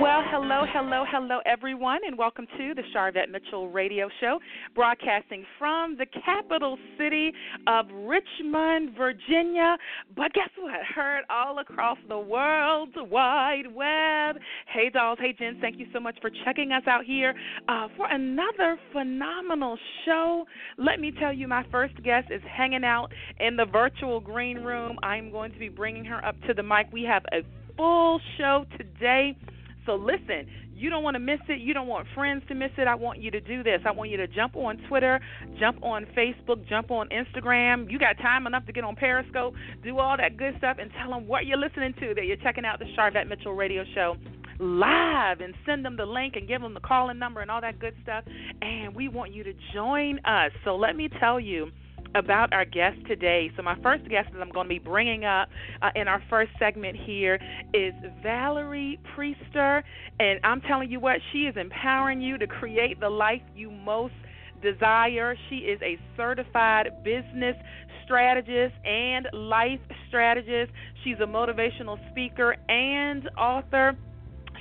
Well, hello, hello, hello, everyone, and welcome to the Sharvette Mitchell Radio Show, broadcasting from the capital city of Richmond, Virginia. But guess what? Heard all across the world wide web. Hey, dolls. Hey, Jen. Thank you so much for checking us out here uh, for another phenomenal show. Let me tell you, my first guest is hanging out in the virtual green room. I'm going to be bringing her up to the mic. We have a full show today. So listen, you don't want to miss it. You don't want friends to miss it. I want you to do this. I want you to jump on Twitter, jump on Facebook, jump on Instagram. You got time enough to get on Periscope, do all that good stuff, and tell them what you're listening to, that you're checking out the Sharvette Mitchell radio show live and send them the link and give them the calling number and all that good stuff. And we want you to join us. So let me tell you about our guest today. So, my first guest that I'm going to be bringing up uh, in our first segment here is Valerie Priester. And I'm telling you what, she is empowering you to create the life you most desire. She is a certified business strategist and life strategist. She's a motivational speaker and author.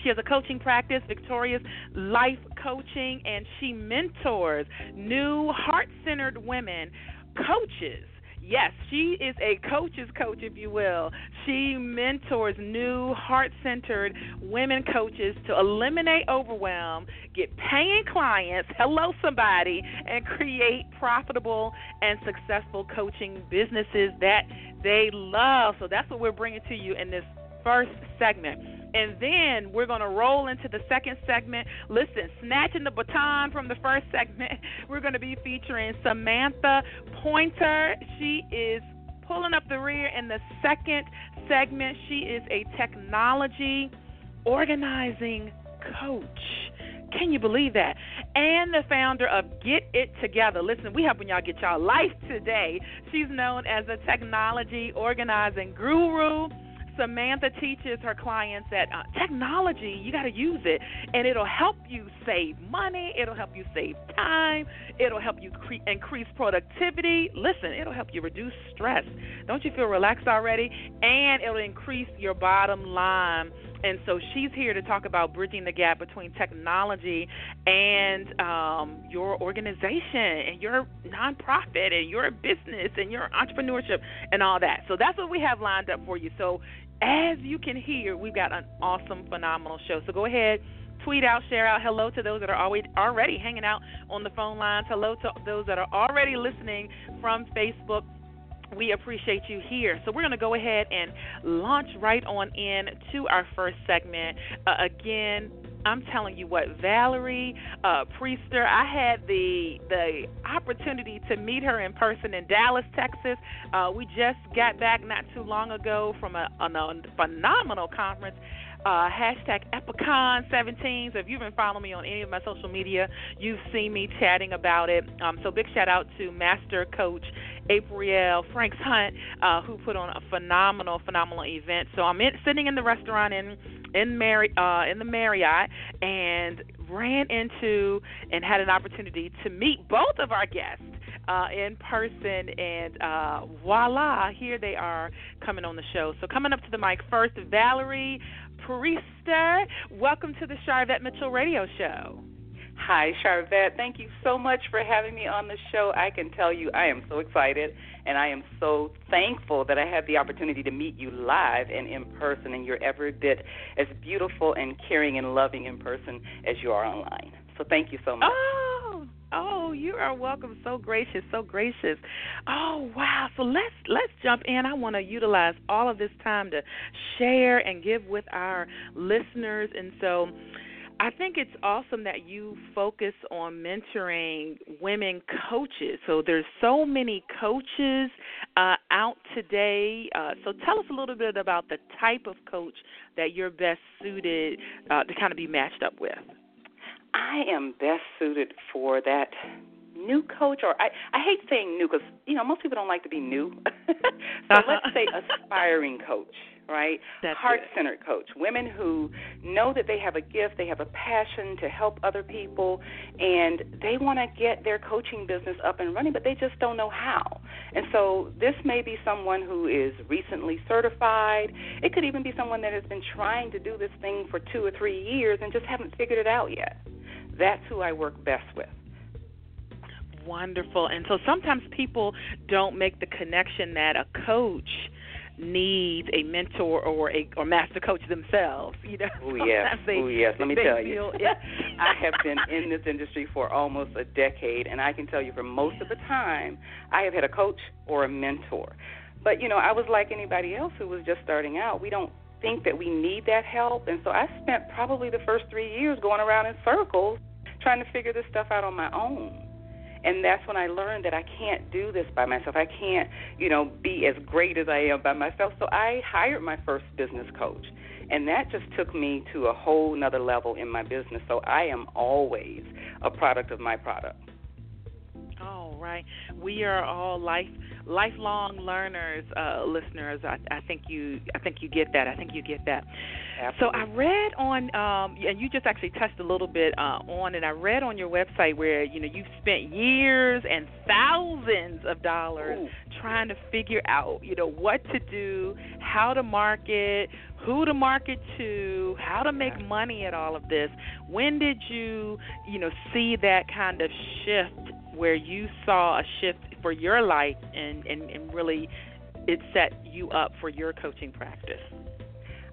She has a coaching practice, Victorious Life Coaching, and she mentors new heart centered women coaches. Yes, she is a coach's coach, if you will. She mentors new heart centered women coaches to eliminate overwhelm, get paying clients, hello, somebody, and create profitable and successful coaching businesses that they love. So that's what we're bringing to you in this first segment. And then we're going to roll into the second segment. Listen, snatching the baton from the first segment, we're going to be featuring Samantha Pointer. She is pulling up the rear in the second segment. She is a technology organizing coach. Can you believe that? And the founder of Get It Together. Listen, we helping y'all get y'all life today. She's known as a technology organizing guru Samantha teaches her clients that uh, technology, you got to use it, and it'll help you save money, it'll help you save time, it'll help you cre- increase productivity. Listen, it'll help you reduce stress. Don't you feel relaxed already? And it'll increase your bottom line. And so she's here to talk about bridging the gap between technology and um, your organization and your nonprofit and your business and your entrepreneurship and all that. So that's what we have lined up for you. So as you can hear, we've got an awesome, phenomenal show. So go ahead, tweet out, share out. Hello to those that are always already hanging out on the phone lines. Hello to those that are already listening from Facebook. We appreciate you here. So we're going to go ahead and launch right on in to our first segment. Uh, again, I'm telling you what, Valerie uh, Priester. I had the the opportunity to meet her in person in Dallas, Texas. Uh, we just got back not too long ago from a, a, a phenomenal conference uh, hashtag Epicon 17. So if you've been following me on any of my social media, you've seen me chatting about it. Um, so big shout out to Master Coach April Franks Hunt, uh, who put on a phenomenal, phenomenal event. So I'm in, sitting in the restaurant in in Mary uh, in the Marriott and ran into and had an opportunity to meet both of our guests uh, in person, and uh, voila, here they are coming on the show. So coming up to the mic first, Valerie Priester. Welcome to the Sharvette Mitchell Radio Show. Hi, Sharvette. Thank you so much for having me on the show. I can tell you I am so excited and I am so thankful that I had the opportunity to meet you live and in person, and you're every bit as beautiful and caring and loving in person as you are online. So thank you so much. Oh, oh, you are welcome. So gracious, so gracious. Oh, wow. So let's let's jump in. I want to utilize all of this time to share and give with our listeners, and so I think it's awesome that you focus on mentoring women coaches. So there's so many coaches uh, out today. Uh, so tell us a little bit about the type of coach that you're best suited uh, to kind of be matched up with. I am best suited for that new coach, or I I hate saying new because you know most people don't like to be new. so uh-huh. let's say aspiring coach right? Heart centered coach. Women who know that they have a gift, they have a passion to help other people, and they want to get their coaching business up and running, but they just don't know how. And so this may be someone who is recently certified. It could even be someone that has been trying to do this thing for two or three years and just haven't figured it out yet. That's who I work best with wonderful. And so sometimes people don't make the connection that a coach needs a mentor or a or master coach themselves. You know, oh yes, oh yes. Let me tell you, I have been in this industry for almost a decade, and I can tell you, for most yeah. of the time, I have had a coach or a mentor. But you know, I was like anybody else who was just starting out. We don't think that we need that help, and so I spent probably the first three years going around in circles trying to figure this stuff out on my own and that's when I learned that I can't do this by myself. I can't, you know, be as great as I am by myself. So I hired my first business coach, and that just took me to a whole nother level in my business. So I am always a product of my product. Right, we are all life lifelong learners, uh, listeners. I, I think you I think you get that. I think you get that. Absolutely. So I read on, um, and you just actually touched a little bit uh, on and I read on your website where you know you've spent years and thousands of dollars Ooh. trying to figure out, you know, what to do, how to market, who to market to, how to make money at all of this. When did you, you know, see that kind of shift where you saw a shift for your life and, and, and really it set you up for your coaching practice?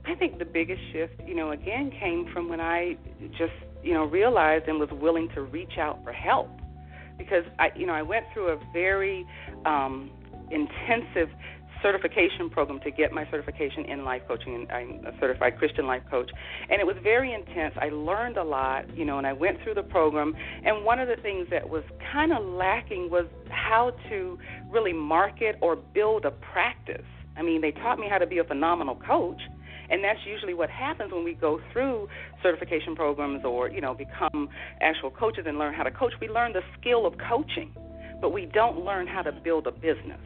I think the biggest shift, you know, again came from when I just, you know, realized and was willing to reach out for help. Because I, you know, I went through a very um, intensive certification program to get my certification in life coaching I'm a certified Christian life coach and it was very intense. I learned a lot, you know, and I went through the program and one of the things that was kind of lacking was how to really market or build a practice. I mean, they taught me how to be a phenomenal coach, and that's usually what happens when we go through certification programs or you know become actual coaches and learn how to coach we learn the skill of coaching but we don't learn how to build a business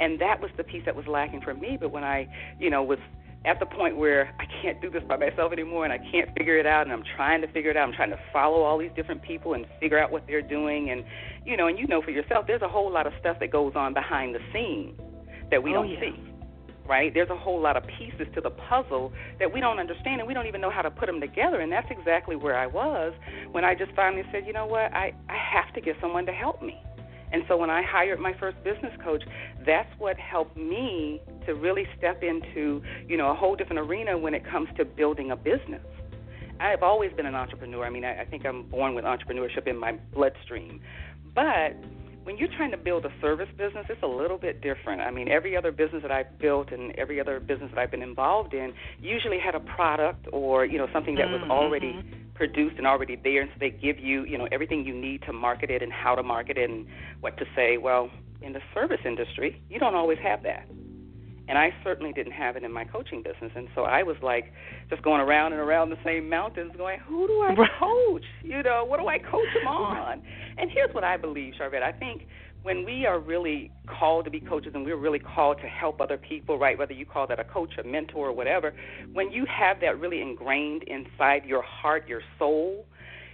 and that was the piece that was lacking for me but when i you know was at the point where I can't do this by myself anymore and I can't figure it out and I'm trying to figure it out. I'm trying to follow all these different people and figure out what they're doing and you know, and you know for yourself there's a whole lot of stuff that goes on behind the scenes that we oh, don't yeah. see. Right? There's a whole lot of pieces to the puzzle that we don't understand and we don't even know how to put them together and that's exactly where I was when I just finally said, "You know what? I I have to get someone to help me." And so when I hired my first business coach, that's what helped me to really step into, you know, a whole different arena when it comes to building a business. I have always been an entrepreneur. I mean, I, I think I'm born with entrepreneurship in my bloodstream. But when you're trying to build a service business, it's a little bit different. I mean, every other business that I've built and every other business that I've been involved in usually had a product or, you know, something that was mm-hmm. already produced and already there, and so they give you, you know, everything you need to market it and how to market it and what to say. Well, in the service industry, you don't always have that. And I certainly didn't have it in my coaching business. And so I was like just going around and around the same mountains going, who do I coach? You know, what do I coach them on? And here's what I believe, Sharvette. I think when we are really called to be coaches and we're really called to help other people, right, whether you call that a coach, a mentor, or whatever, when you have that really ingrained inside your heart, your soul,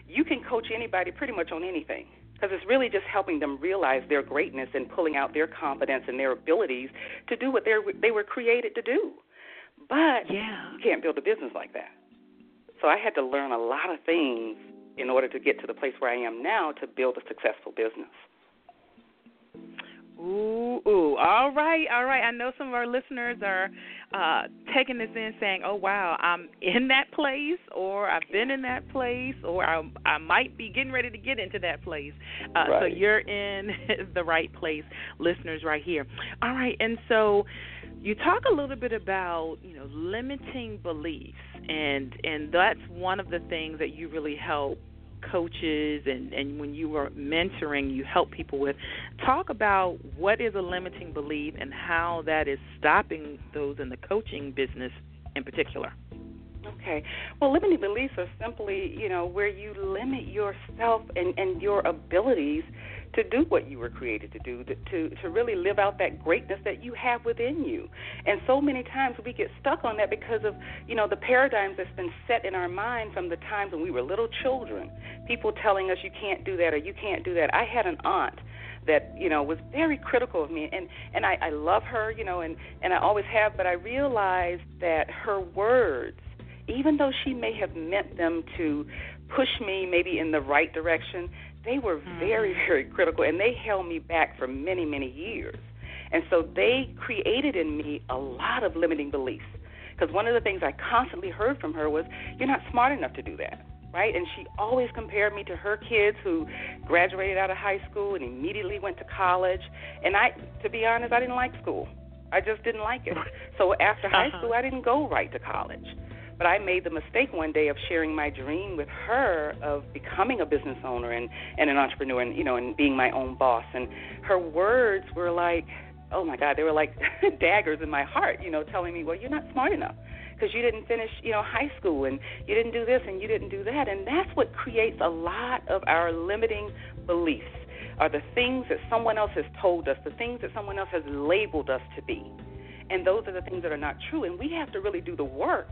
you can coach anybody pretty much on anything because it's really just helping them realize their greatness and pulling out their confidence and their abilities to do what they they were created to do. But yeah. you can't build a business like that. So I had to learn a lot of things in order to get to the place where I am now to build a successful business. Ooh, ooh. All right, all right. I know some of our listeners are uh, taking this in, saying, "Oh, wow, I'm in that place, or I've been in that place, or I, I might be getting ready to get into that place." Uh, right. So you're in the right place, listeners, right here. All right, and so you talk a little bit about you know limiting beliefs, and and that's one of the things that you really help coaches and, and when you were mentoring, you help people with. Talk about what is a limiting belief and how that is stopping those in the coaching business in particular. Okay. Well, limiting beliefs are simply, you know, where you limit yourself and, and your abilities to do what you were created to do, to, to really live out that greatness that you have within you. And so many times we get stuck on that because of, you know, the paradigms that's been set in our mind from the times when we were little children. People telling us you can't do that or you can't do that. I had an aunt that you know was very critical of me and and I, I love her you know and and I always have but I realized that her words even though she may have meant them to push me maybe in the right direction they were mm-hmm. very, very critical, and they held me back for many, many years. And so they created in me a lot of limiting beliefs. Because one of the things I constantly heard from her was, You're not smart enough to do that. Right? And she always compared me to her kids who graduated out of high school and immediately went to college. And I, to be honest, I didn't like school. I just didn't like it. So after high uh-huh. school, I didn't go right to college. But I made the mistake one day of sharing my dream with her of becoming a business owner and, and an entrepreneur and you know and being my own boss. And her words were like, oh my God, they were like daggers in my heart, you know, telling me, well, you're not smart enough because you didn't finish, you know, high school and you didn't do this and you didn't do that. And that's what creates a lot of our limiting beliefs are the things that someone else has told us, the things that someone else has labeled us to be. And those are the things that are not true. And we have to really do the work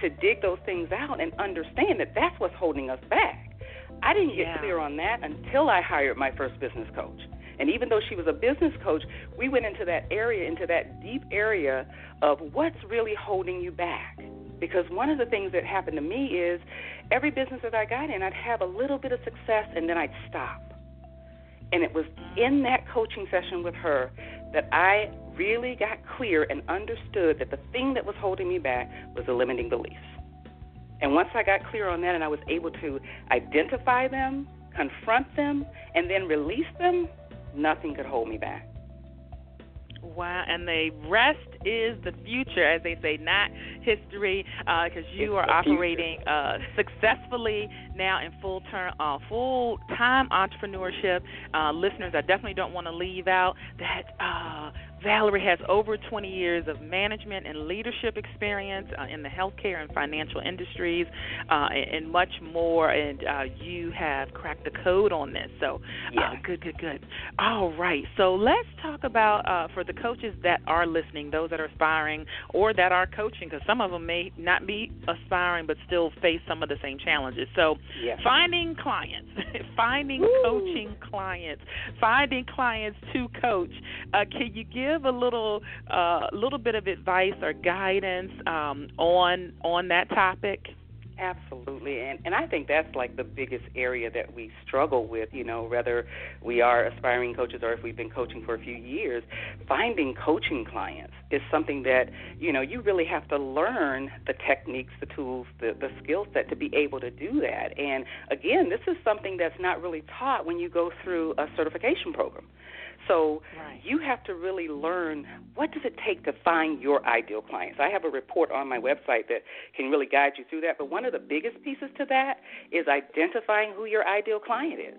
to dig those things out and understand that that's what's holding us back. I didn't get yeah. clear on that until I hired my first business coach. And even though she was a business coach, we went into that area, into that deep area of what's really holding you back. Because one of the things that happened to me is every business that I got in, I'd have a little bit of success and then I'd stop. And it was in that coaching session with her that I really got clear and understood that the thing that was holding me back was the limiting beliefs. And once I got clear on that and I was able to identify them, confront them, and then release them, nothing could hold me back. Wow, and the rest is the future, as they say, not history, because uh, you it's are operating uh, successfully now in full term, uh, full time entrepreneurship. Uh, listeners, I definitely don't want to leave out that uh, Valerie has over 20 years of management and leadership experience uh, in the healthcare and financial industries, uh, and, and, much more. And uh, you have cracked the code on this. So, yeah. good, good, good. All right. So let's talk about uh, for the coaches that are listening, those that are aspiring or that are coaching, because some of them may not be aspiring but still face some of the same challenges. So, yeah. finding clients, finding Woo. coaching clients, finding clients to coach. Uh, can you give give a little uh, little bit of advice or guidance um, on on that topic? Absolutely, and and I think that's like the biggest area that we struggle with. You know, whether we are aspiring coaches or if we've been coaching for a few years, finding coaching clients is something that you know you really have to learn the techniques, the tools, the the skill set to be able to do that. And again, this is something that's not really taught when you go through a certification program. So right. you have to really learn what does it take to find your ideal clients. I have a report on my website that can really guide you through that. But one of the biggest pieces to that is identifying who your ideal client is.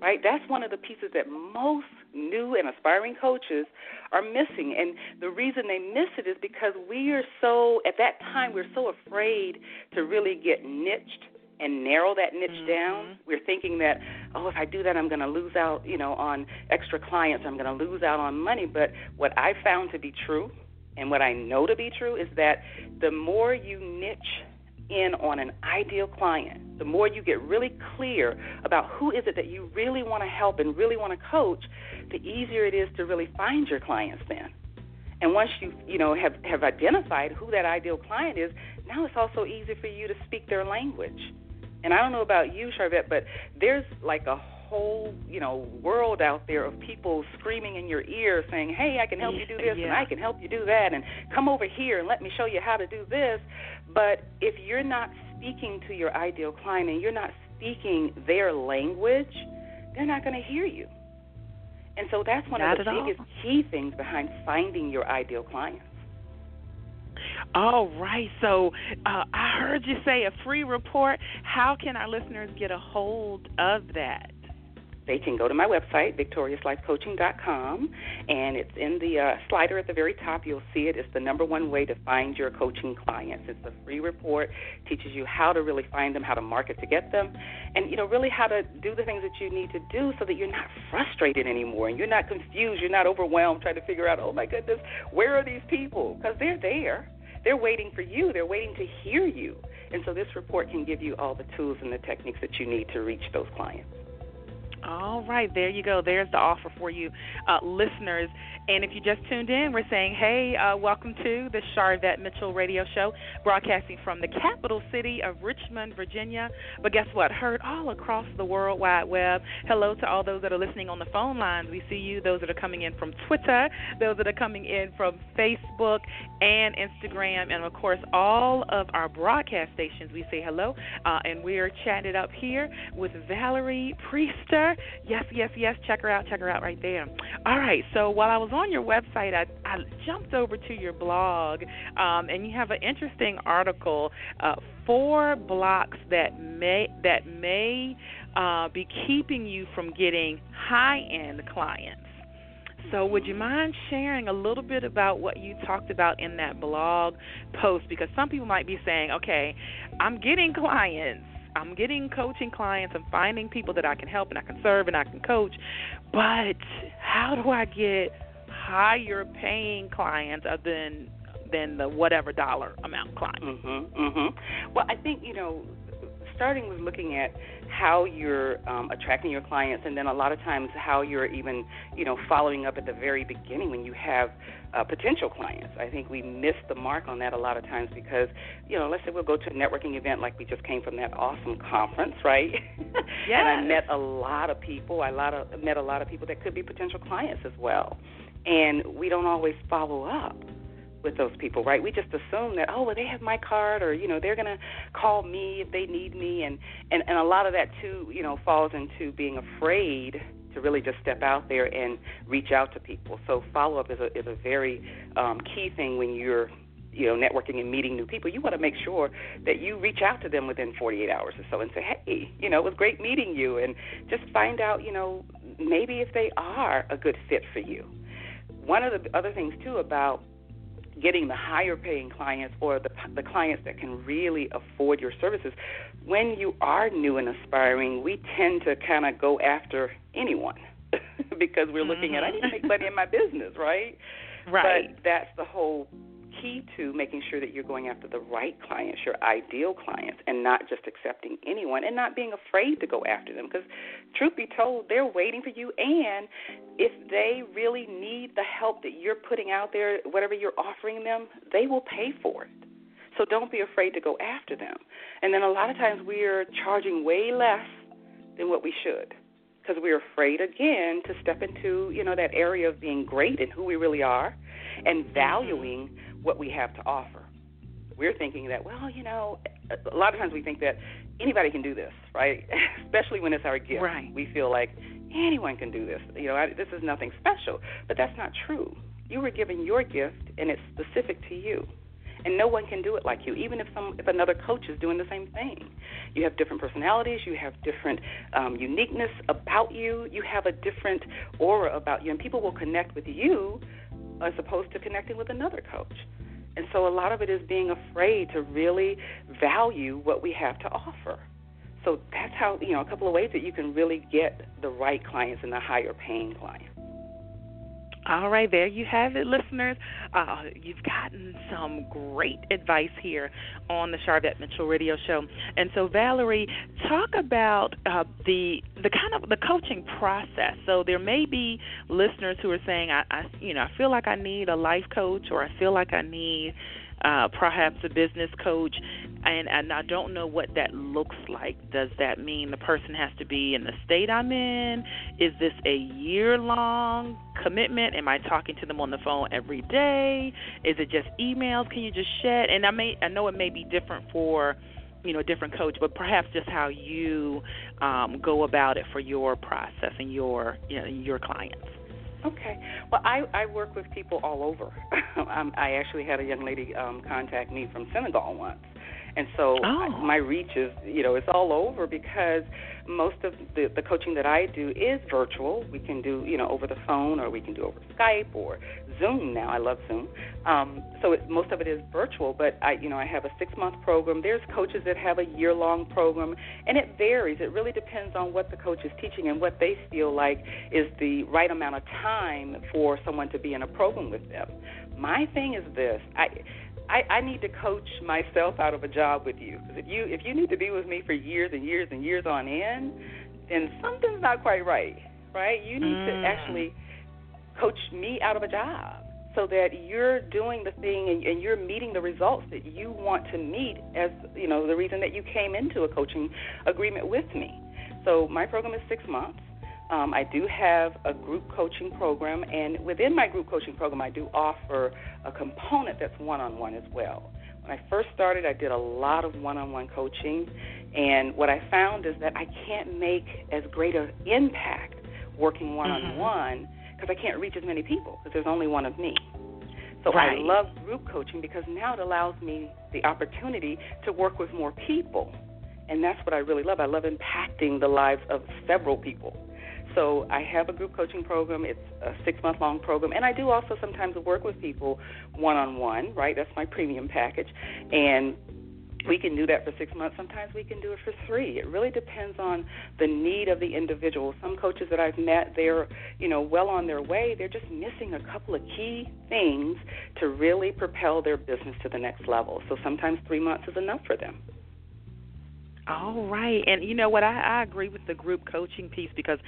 Right? That's one of the pieces that most new and aspiring coaches are missing. And the reason they miss it is because we are so at that time we're so afraid to really get niched and narrow that niche mm-hmm. down, we're thinking that, oh, if I do that, I'm going to lose out, you know, on extra clients. I'm going to lose out on money. But what I found to be true, and what I know to be true, is that the more you niche in on an ideal client, the more you get really clear about who is it that you really want to help and really want to coach, the easier it is to really find your clients then. And once you you know have have identified who that ideal client is, now it's also easy for you to speak their language. And I don't know about you, Sharvette, but there's like a whole, you know, world out there of people screaming in your ear saying, "Hey, I can help you do this yeah. and I can help you do that and come over here and let me show you how to do this." But if you're not speaking to your ideal client and you're not speaking their language, they're not going to hear you. And so that's one not of the biggest all. key things behind finding your ideal client. All right. So uh, I heard you say a free report. How can our listeners get a hold of that? they can go to my website, victoriouslifecoaching.com, and it's in the uh, slider at the very top. You'll see it. It's the number one way to find your coaching clients. It's a free report, teaches you how to really find them, how to market to get them, and you know really how to do the things that you need to do so that you're not frustrated anymore and you're not confused, you're not overwhelmed trying to figure out, oh my goodness, where are these people? Because they're there. They're waiting for you. They're waiting to hear you. And so this report can give you all the tools and the techniques that you need to reach those clients. All right, there you go. There's the offer for you, uh, listeners. And if you just tuned in, we're saying, hey, uh, welcome to the Sharvette Mitchell Radio Show, broadcasting from the capital city of Richmond, Virginia. But guess what? Heard all across the World Wide Web. Hello to all those that are listening on the phone lines. We see you, those that are coming in from Twitter, those that are coming in from Facebook and Instagram, and of course, all of our broadcast stations. We say hello, uh, and we're chatting up here with Valerie Priester. Yes, yes, yes. Check her out. Check her out right there. All right. So while I was on your website, I, I jumped over to your blog, um, and you have an interesting article: uh, four blocks that may that may uh, be keeping you from getting high-end clients. So, would you mind sharing a little bit about what you talked about in that blog post? Because some people might be saying, okay, I'm getting clients, I'm getting coaching clients, I'm finding people that I can help and I can serve and I can coach, but how do I get higher paying clients other than than the whatever dollar amount client. Mhm. Mhm. Well, I think you know, starting with looking at how you're um, attracting your clients, and then a lot of times how you're even you know following up at the very beginning when you have uh, potential clients. I think we miss the mark on that a lot of times because you know, let's say we'll go to a networking event like we just came from that awesome conference, right? Yeah. and I met a lot of people. I lot of, met a lot of people that could be potential clients as well and we don't always follow up with those people, right? We just assume that oh, well, they have my card, or you know, they're gonna call me if they need me, and and and a lot of that too, you know, falls into being afraid to really just step out there and reach out to people. So follow up is a is a very um, key thing when you're you know networking and meeting new people you want to make sure that you reach out to them within 48 hours or so and say hey you know it was great meeting you and just find out you know maybe if they are a good fit for you one of the other things too about getting the higher paying clients or the the clients that can really afford your services when you are new and aspiring we tend to kind of go after anyone because we're looking mm-hmm. at I need to make money in my business right right but that's the whole key to making sure that you're going after the right clients, your ideal clients, and not just accepting anyone and not being afraid to go after them. Because, truth be told, they're waiting for you. And if they really need the help that you're putting out there, whatever you're offering them, they will pay for it. So don't be afraid to go after them. And then a lot of times we're charging way less than what we should because we're afraid again to step into you know that area of being great and who we really are and mm-hmm. valuing what we have to offer. We're thinking that, well, you know, a lot of times we think that anybody can do this, right? Especially when it's our gift. Right. We feel like anyone can do this. You know, I, this is nothing special, but that's not true. You were given your gift, and it's specific to you and no one can do it like you even if some if another coach is doing the same thing you have different personalities you have different um, uniqueness about you you have a different aura about you and people will connect with you as opposed to connecting with another coach. And so a lot of it is being afraid to really value what we have to offer. So that's how, you know, a couple of ways that you can really get the right clients and the higher paying clients. All right, there you have it, listeners. Uh, you've gotten some great advice here on the Sharvette Mitchell Radio Show. And so, Valerie, talk about uh, the the kind of the coaching process. So there may be listeners who are saying, I, I you know, I feel like I need a life coach, or I feel like I need uh, perhaps a business coach, and, and I don't know what that looks like. Does that mean the person has to be in the state I'm in? Is this a year long commitment? Am I talking to them on the phone every day? Is it just emails? Can you just shed? And I may I know it may be different for you know different coach, but perhaps just how you um, go about it for your process and your you know, your clients. Okay. Well, I, I work with people all over. um, I actually had a young lady um, contact me from Senegal once, And so oh. my reach is, you know, it's all over because most of the the coaching that I do is virtual. We can do, you know, over the phone or we can do over Skype or Zoom now. I love Zoom. Um, so it, most of it is virtual, but I, you know, I have a six month program. There's coaches that have a year long program, and it varies. It really depends on what the coach is teaching and what they feel like is the right amount of time for someone to be in a program with them. My thing is this: I. I, I need to coach myself out of a job with you because if you if you need to be with me for years and years and years on end, then something's not quite right, right? You need mm. to actually coach me out of a job so that you're doing the thing and, and you're meeting the results that you want to meet as you know the reason that you came into a coaching agreement with me. So my program is six months. Um, I do have a group coaching program, and within my group coaching program, I do offer a component that's one-on-one as well. When I first started, I did a lot of one-on-one coaching, and what I found is that I can't make as great an impact working one-on-one. Mm-hmm because I can't reach as many people because there's only one of me. So right. I love group coaching because now it allows me the opportunity to work with more people. And that's what I really love. I love impacting the lives of several people. So I have a group coaching program. It's a six month long program. And I do also sometimes work with people one on one, right? That's my premium package. And we can do that for six months. Sometimes we can do it for three. It really depends on the need of the individual. Some coaches that I've met, they're you know well on their way. They're just missing a couple of key things to really propel their business to the next level. So sometimes three months is enough for them. All right. And you know what? I, I agree with the group coaching piece because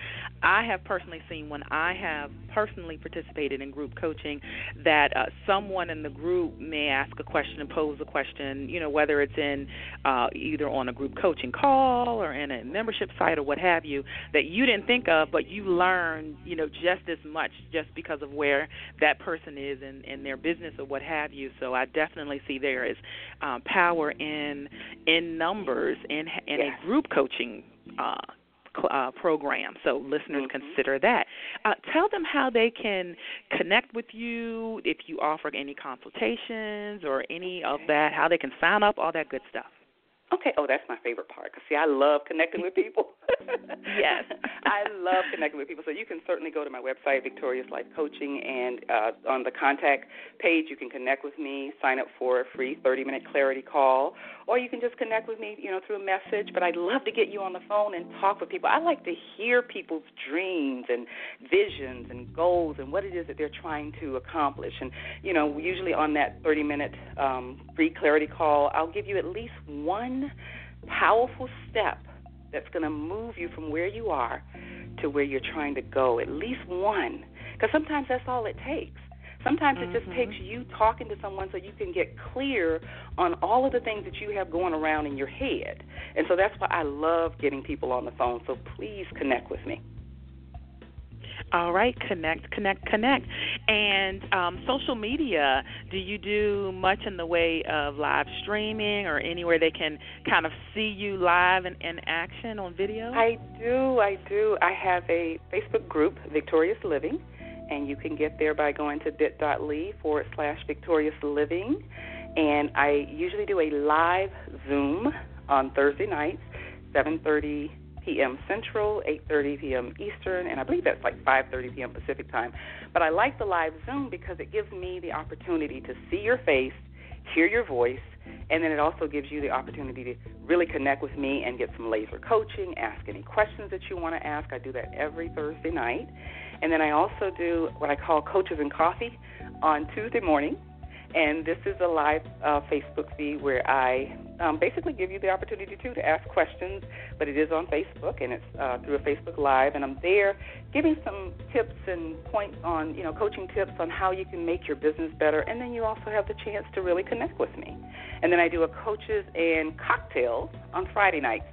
I have personally seen when I have personally participated in group coaching that uh, someone in the group may ask a question and pose a question, you know, whether it's in uh, either on a group coaching call or in a membership site or what have you, that you didn't think of, but you learned, you know, just as much just because of where that person is in, in their business or what have you. So I definitely see there is um, power in in numbers and in yes. a group coaching uh, uh, program. So listeners mm-hmm. consider that. Uh, tell them how they can connect with you, if you offer any consultations or any of that, how they can sign up, all that good stuff. Okay. Oh, that's my favorite part. Cause see, I love connecting with people. yes, I love connecting with people. So you can certainly go to my website, Victorious Life Coaching, and uh, on the contact page, you can connect with me, sign up for a free 30-minute clarity call, or you can just connect with me, you know, through a message. But I'd love to get you on the phone and talk with people. I like to hear people's dreams and visions and goals and what it is that they're trying to accomplish. And you know, usually on that 30-minute um, free clarity call, I'll give you at least one powerful step that's going to move you from where you are to where you're trying to go. At least one. Because sometimes that's all it takes. Sometimes mm-hmm. it just takes you talking to someone so you can get clear on all of the things that you have going around in your head. And so that's why I love getting people on the phone. So please connect with me. All right, connect, connect, connect. And um, social media, do you do much in the way of live streaming or anywhere they can kind of see you live in, in action on video? I do, I do. I have a Facebook group, Victorious Living, and you can get there by going to bit.ly forward slash Victorious Living. And I usually do a live Zoom on Thursday nights, 7:30 p.m. Central, 8:30 p.m. Eastern, and I believe that's like 5:30 p.m. Pacific time. But I like the live Zoom because it gives me the opportunity to see your face, hear your voice, and then it also gives you the opportunity to really connect with me and get some laser coaching, ask any questions that you want to ask. I do that every Thursday night. And then I also do what I call Coaches and Coffee on Tuesday morning. And this is a live uh, Facebook feed where I um, basically give you the opportunity to to ask questions, but it is on Facebook and it's uh, through a Facebook Live, and I'm there giving some tips and points on you know coaching tips on how you can make your business better, and then you also have the chance to really connect with me. And then I do a coaches and cocktails on Friday nights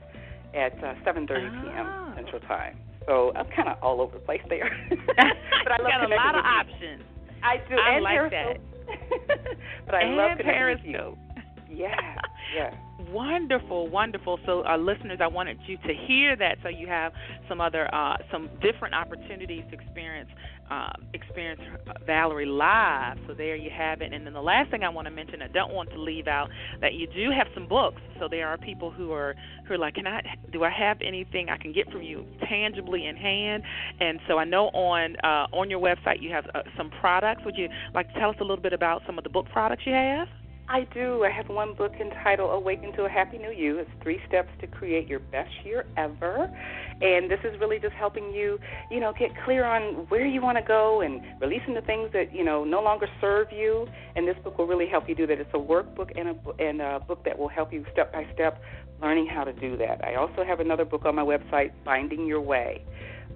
at uh, 7:30 p.m. Oh. Central Time. So I'm kind of all over the place there. but I love got a lot of options. I do. I and like that. but I and love connecting Periscope. with you. Yes, yes. Wonderful, wonderful. So, uh, listeners, I wanted you to hear that, so you have some other, uh, some different opportunities to experience, uh, experience Valerie live. So there you have it. And then the last thing I want to mention, I don't want to leave out that you do have some books. So there are people who are who are like, can I? Do I have anything I can get from you tangibly in hand? And so I know on uh, on your website you have uh, some products. Would you like to tell us a little bit about some of the book products you have? I do. I have one book entitled Awaken to a Happy New You. It's three steps to create your best year ever. And this is really just helping you, you know, get clear on where you want to go and releasing the things that, you know, no longer serve you. And this book will really help you do that. It's a workbook and a, and a book that will help you step by step learning how to do that. I also have another book on my website, Finding Your Way.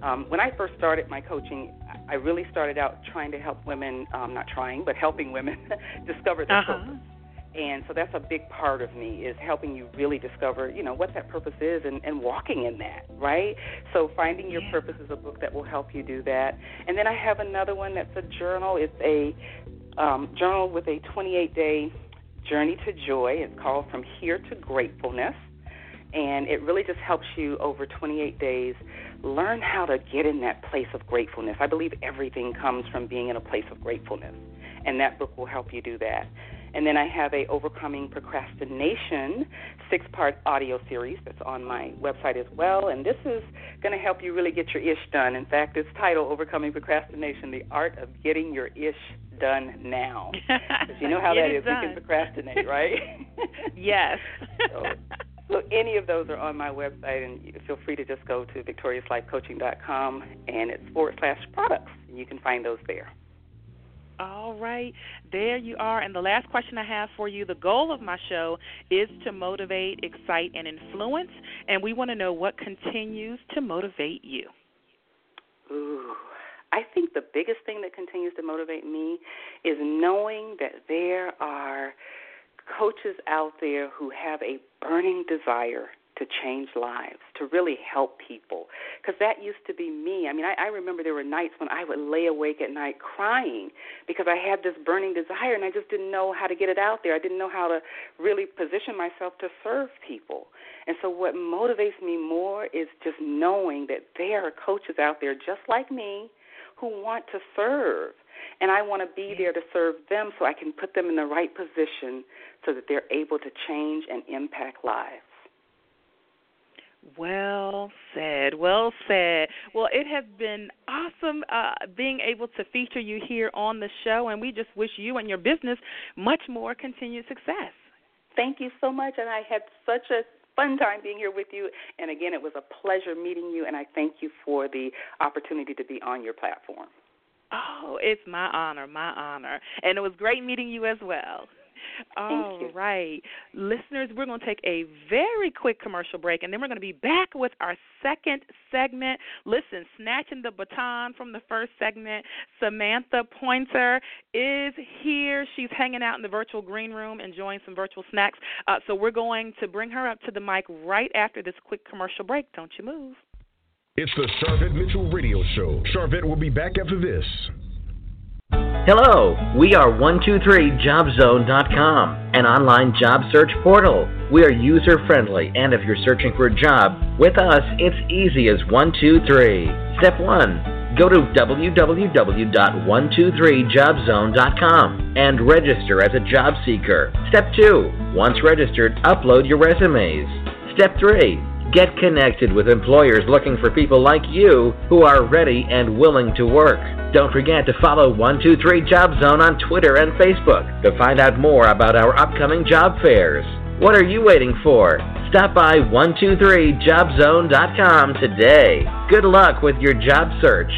Um, when I first started my coaching, I really started out trying to help women, um, not trying, but helping women discover their uh-huh. purpose and so that's a big part of me is helping you really discover you know what that purpose is and, and walking in that right? So finding your yeah. purpose is a book that will help you do that. And then i have another one that's a journal. It's a um, journal with a 28 day journey to joy. It's called from here to gratefulness. And it really just helps you over 28 days learn how to get in that place of gratefulness. I believe everything comes from being in a place of gratefulness. And that book will help you do that and then I have a Overcoming Procrastination six part audio series that's on my website as well. And this is going to help you really get your ish done. In fact, it's titled Overcoming Procrastination The Art of Getting Your Ish Done Now. Because you know how that is. Done. We can procrastinate, right? yes. so, so any of those are on my website, and feel free to just go to victoriouslifecoaching.com and it's forward slash products. And you can find those there. All right, there you are. And the last question I have for you the goal of my show is to motivate, excite, and influence. And we want to know what continues to motivate you. Ooh, I think the biggest thing that continues to motivate me is knowing that there are coaches out there who have a burning desire to change lives, to really help people. Because that used to be me. I mean, I, I remember there were nights when I would lay awake at night crying because I had this burning desire and I just didn't know how to get it out there. I didn't know how to really position myself to serve people. And so, what motivates me more is just knowing that there are coaches out there just like me who want to serve. And I want to be there to serve them so I can put them in the right position so that they're able to change and impact lives. Well said. Well said. Well, it has been awesome uh, being able to feature you here on the show, and we just wish you and your business much more continued success. Thank you so much, and I had such a fun time being here with you. And again, it was a pleasure meeting you, and I thank you for the opportunity to be on your platform. Oh, it's my honor, my honor. And it was great meeting you as well. All right. Listeners, we're going to take a very quick commercial break, and then we're going to be back with our second segment. Listen, snatching the baton from the first segment, Samantha Pointer is here. She's hanging out in the virtual green room, enjoying some virtual snacks. Uh, so we're going to bring her up to the mic right after this quick commercial break. Don't you move. It's the Sharvette Mitchell Radio Show. Sharvette will be back after this. Hello, we are 123jobzone.com, an online job search portal. We are user friendly, and if you're searching for a job, with us it's easy as 123. Step 1 Go to www.123jobzone.com and register as a job seeker. Step 2 Once registered, upload your resumes. Step 3 Get connected with employers looking for people like you who are ready and willing to work. Don't forget to follow 123 Job Zone on Twitter and Facebook to find out more about our upcoming job fairs. What are you waiting for? Stop by 123jobzone.com today. Good luck with your job search.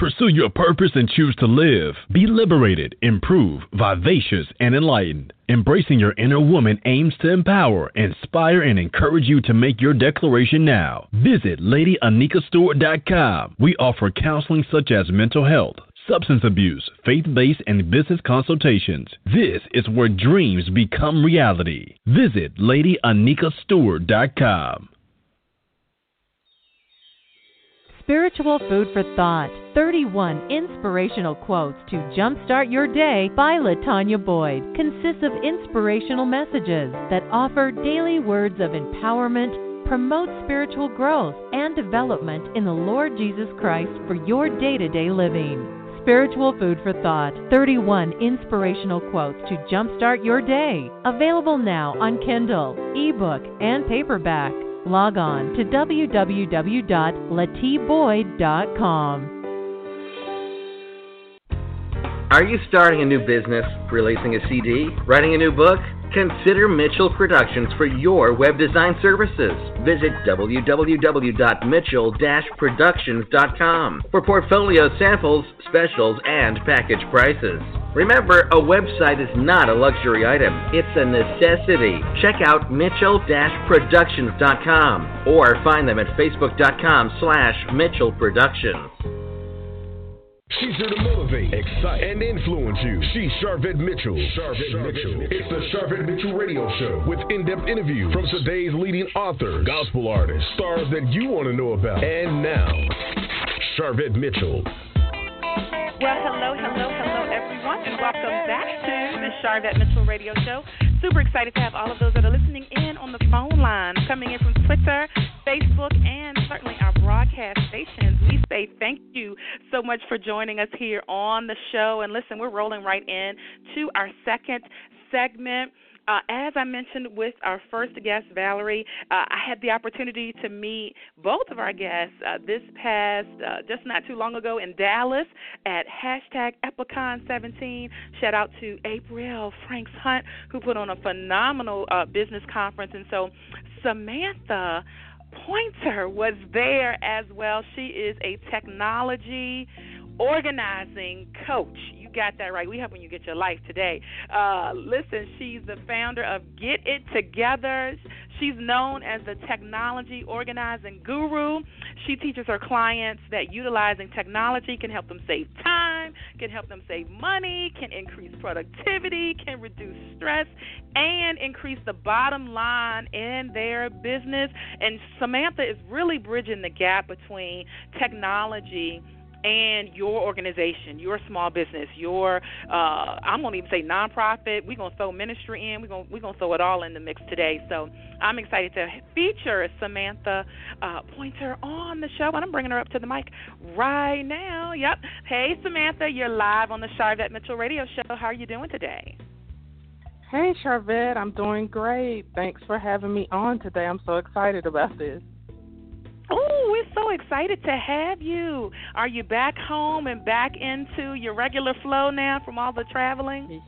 Pursue your purpose and choose to live. Be liberated, improve, vivacious, and enlightened. Embracing your inner woman aims to empower, inspire, and encourage you to make your declaration now. Visit LadyAnikaStewart.com. We offer counseling such as mental health, substance abuse, faith based, and business consultations. This is where dreams become reality. Visit LadyAnikaStewart.com. Spiritual Food for Thought 31 Inspirational Quotes to Jumpstart Your Day by Latanya Boyd consists of inspirational messages that offer daily words of empowerment, promote spiritual growth and development in the Lord Jesus Christ for your day to day living. Spiritual Food for Thought 31 Inspirational Quotes to Jumpstart Your Day. Available now on Kindle, ebook, and paperback. Log on to www.latiboyd.com. Are you starting a new business, releasing a CD, writing a new book? Consider Mitchell Productions for your web design services. Visit www.mitchell-productions.com for portfolio samples, specials, and package prices. Remember, a website is not a luxury item, it's a necessity. Check out mitchell-productions.com or find them at facebook.com slash mitchellproductions. She's here to motivate, excite, and influence you. She's Sharvette Mitchell. Sharvette, Mitchell. It's the Sharvette Mitchell Radio Show with in-depth interviews from today's leading authors, gospel artists, stars that you want to know about. And now, Sharvette Mitchell. Well, hello, hello, hello, everyone, and welcome back to the Sharvette Mitchell Radio Show. Super excited to have all of those that are listening in on the phone line, coming in from Twitter, Facebook, and certainly our broadcast stations. We say thank you so much for joining us here on the show. And listen, we're rolling right in to our second segment. Uh, as I mentioned with our first guest, Valerie, uh, I had the opportunity to meet both of our guests uh, this past, uh, just not too long ago in Dallas at hashtag Epicon17. Shout out to April Franks Hunt, who put on a phenomenal uh, business conference. And so, Samantha Pointer was there as well. She is a technology organizing coach. Got that right. We helping you get your life today. Uh, listen, she's the founder of Get It Together. She's known as the technology organizing guru. She teaches her clients that utilizing technology can help them save time, can help them save money, can increase productivity, can reduce stress, and increase the bottom line in their business. And Samantha is really bridging the gap between technology and your organization, your small business, your uh, I'm gonna even say nonprofit. We're gonna throw ministry in. We're gonna we're gonna throw it all in the mix today. So I'm excited to feature Samantha uh, Pointer on the show, and I'm bringing her up to the mic right now. Yep. Hey Samantha, you're live on the Sharvette Mitchell Radio Show. How are you doing today? Hey Sharvette, I'm doing great. Thanks for having me on today. I'm so excited about this. So excited to have you. Are you back home and back into your regular flow now from all the traveling?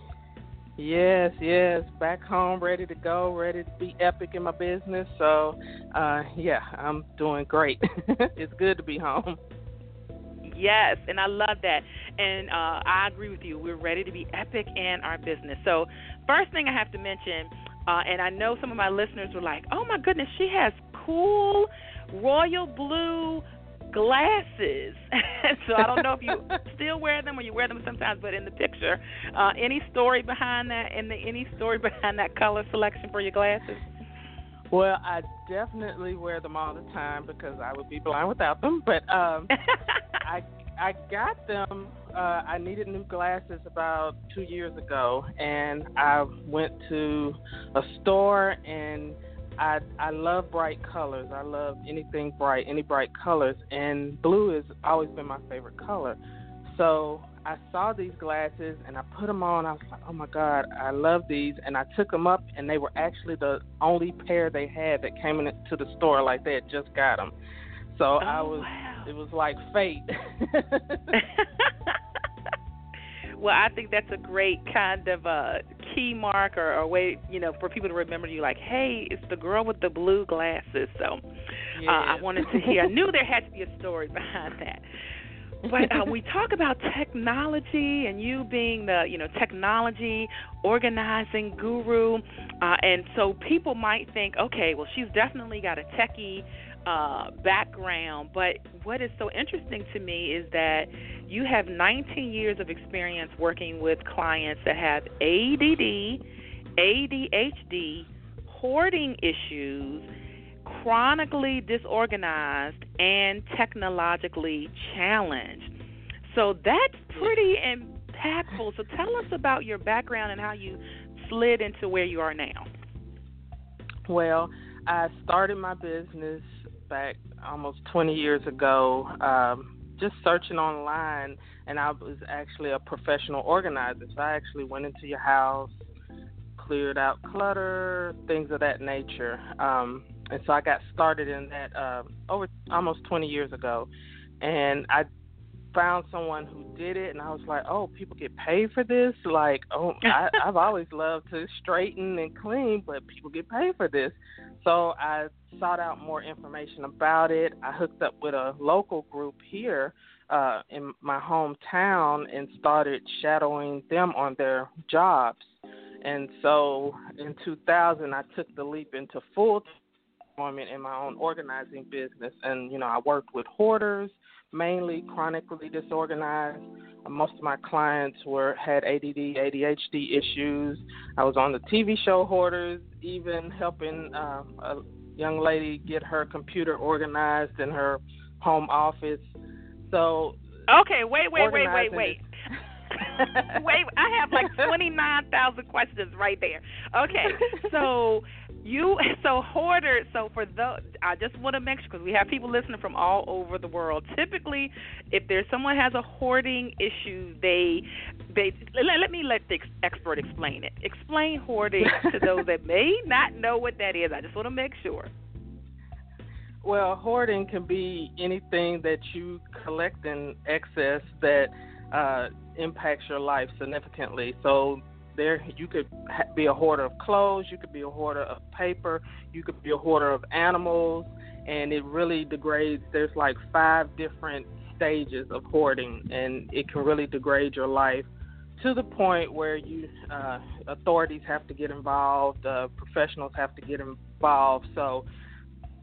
Yes, yes, back home, ready to go, ready to be epic in my business. So, uh, yeah, I'm doing great. it's good to be home. Yes, and I love that. And uh, I agree with you. We're ready to be epic in our business. So, first thing I have to mention, uh, and I know some of my listeners were like, oh my goodness, she has cool royal blue glasses. so I don't know if you still wear them or you wear them sometimes, but in the picture, uh, any story behind that? In the any story behind that color selection for your glasses? Well, I definitely wear them all the time because I would be blind without them. But um, I I got them. Uh, I needed new glasses about two years ago, and I went to a store and I I love bright colors. I love anything bright, any bright colors, and blue has always been my favorite color. So I saw these glasses and I put them on. I was like, oh my god, I love these, and I took them up, and they were actually the only pair they had that came into the store. Like they had just got them. So oh, I was, wow. it was like fate. well, I think that's a great kind of uh, key mark or a way, you know, for people to remember you. Like, hey, it's the girl with the blue glasses. So, yes. uh, I wanted to hear. I knew there had to be a story behind that. But uh, we talk about technology and you being the, you know, technology organizing guru, uh, and so people might think, okay, well, she's definitely got a techie uh, background. But what is so interesting to me is that you have 19 years of experience working with clients that have ADD, ADHD, hoarding issues, chronically disorganized and technologically challenged. So that's pretty impactful. So tell us about your background and how you slid into where you are now. Well, I started my business back almost 20 years ago, um, just searching online, and I was actually a professional organizer. So I actually went into your house, cleared out clutter, things of that nature. Um, and so I got started in that uh, over almost 20 years ago, and I found someone who did it, and I was like, oh, people get paid for this. Like, oh, I, I've always loved to straighten and clean, but people get paid for this. So I sought out more information about it. I hooked up with a local group here uh, in my hometown and started shadowing them on their jobs. And so in 2000, I took the leap into full employment in my own organizing business. And, you know, I worked with hoarders, mainly chronically disorganized. Most of my clients were had ADD, ADHD issues. I was on the TV show Hoarders, even helping uh, a young lady get her computer organized in her home office. So okay, wait, wait, wait, wait, wait. wait, I have like twenty nine thousand questions right there. Okay, so you so hoarder. So for the, I just want to make sure because we have people listening from all over the world. Typically, if there's someone has a hoarding issue, they they let, let me let the expert explain it. Explain hoarding to those that may not know what that is. I just want to make sure. Well, hoarding can be anything that you collect in excess that uh, impacts your life significantly. So there you could be a hoarder of clothes, you could be a hoarder of paper, you could be a hoarder of animals, and it really degrades. There's like five different stages of hoarding, and it can really degrade your life to the point where you uh, authorities have to get involved, uh, professionals have to get involved. So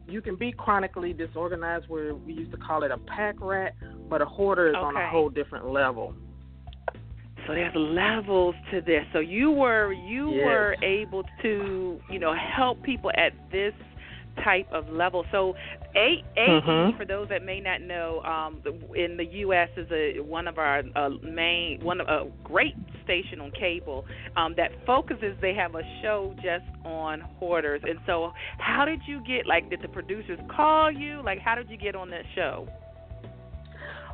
you can be chronically disorganized, where we used to call it a pack rat, but a hoarder is okay. on a whole different level. So there's levels to this. So you were you yes. were able to you know help people at this type of level. So A A mm-hmm. for those that may not know, um, in the U.S. is a one of our uh, main one of a great station on cable um, that focuses. They have a show just on hoarders. And so, how did you get? Like, did the producers call you? Like, how did you get on that show?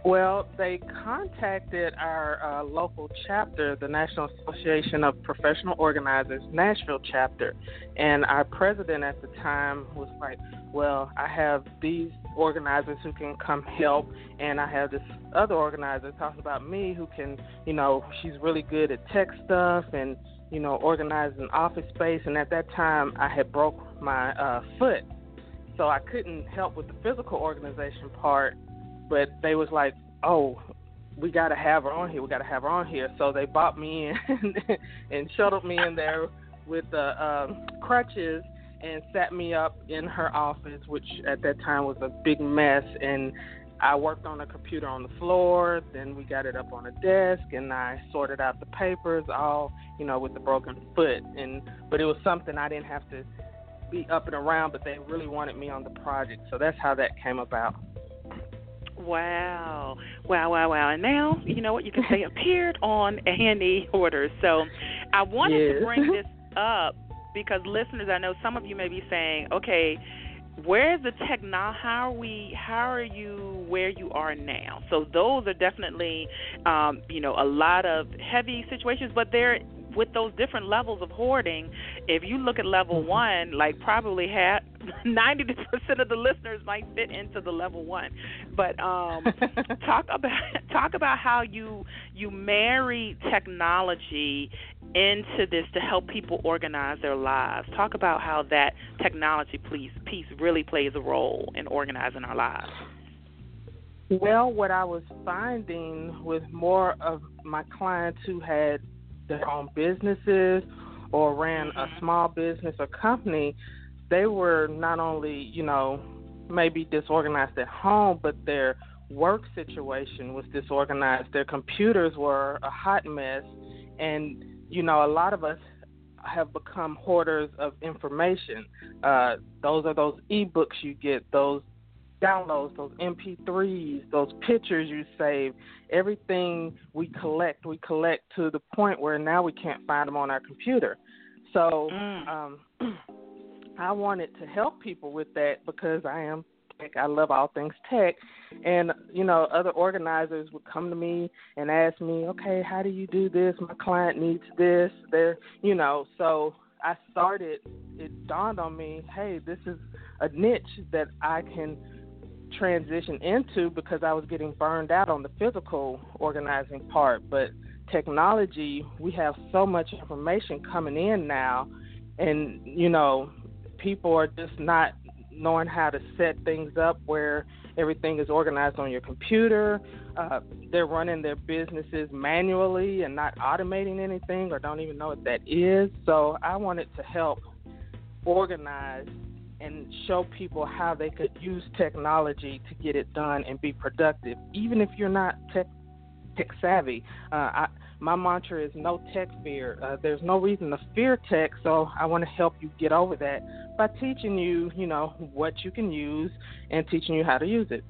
Well, they contacted our uh, local chapter, the National Association of Professional Organizers Nashville chapter, and our president at the time was like, "Well, I have these organizers who can come help, and I have this other organizer talking about me who can, you know, she's really good at tech stuff and you know organizing office space. And at that time, I had broke my uh, foot, so I couldn't help with the physical organization part but they was like, oh, we got to have her on here. We got to have her on here. So they bought me in and shuttled me in there with the um, crutches and sat me up in her office, which at that time was a big mess. And I worked on a computer on the floor. Then we got it up on a desk, and I sorted out the papers, all you know, with the broken foot. And but it was something I didn't have to be up and around. But they really wanted me on the project, so that's how that came about. Wow. Wow, wow, wow. And now, you know what, you can say appeared on A&E Hoarders. So I wanted yes. to bring this up because listeners, I know some of you may be saying, okay, where's the tech now? How are we? How are you where you are now? So those are definitely, um, you know, a lot of heavy situations, but they're with those different levels of hoarding, if you look at level mm-hmm. one, like probably half, ninety percent of the listeners might fit into the level one. But um, talk about talk about how you you marry technology into this to help people organize their lives. Talk about how that technology piece piece really plays a role in organizing our lives. Well, what I was finding with more of my clients who had their own businesses or ran a mm-hmm. small business or company, they were not only, you know, maybe disorganized at home, but their work situation was disorganized. Their computers were a hot mess. And, you know, a lot of us have become hoarders of information. Uh, those are those ebooks you get, those downloads, those MP3s, those pictures you save, everything we collect, we collect to the point where now we can't find them on our computer. So mm. um, I wanted to help people with that because I am tech. I love all things tech. And, you know, other organizers would come to me and ask me, okay, how do you do this? My client needs this. They're, you know, so I started, it dawned on me, hey, this is a niche that I can transition into because I was getting burned out on the physical organizing part. But technology, we have so much information coming in now, and you know, people are just not knowing how to set things up where everything is organized on your computer. Uh, they're running their businesses manually and not automating anything or don't even know what that is. So I wanted to help organize and show people how they could use technology to get it done and be productive, even if you're not tech, tech savvy. Uh, I, my mantra is no tech fear. Uh, there's no reason to fear tech, so I want to help you get over that by teaching you, you know, what you can use and teaching you how to use it.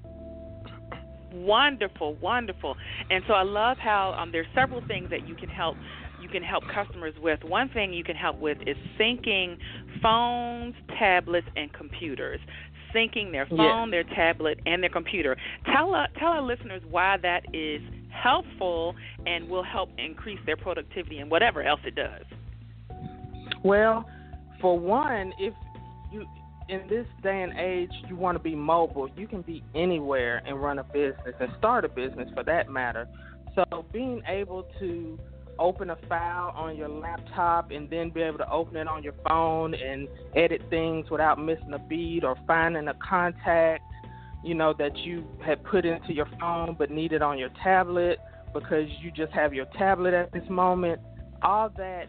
Wonderful, wonderful. And so I love how um, there's several things that you can help you can help customers with. One thing you can help with is syncing phones, tablets, and computers. Syncing their phone, yes. their tablet, and their computer. Tell uh, tell our listeners why that is helpful and will help increase their productivity and whatever else it does. Well, for one, if you in this day and age you want to be mobile, you can be anywhere and run a business and start a business for that matter. So being able to open a file on your laptop and then be able to open it on your phone and edit things without missing a beat or finding a contact you know, that you had put into your phone but needed on your tablet because you just have your tablet at this moment. All that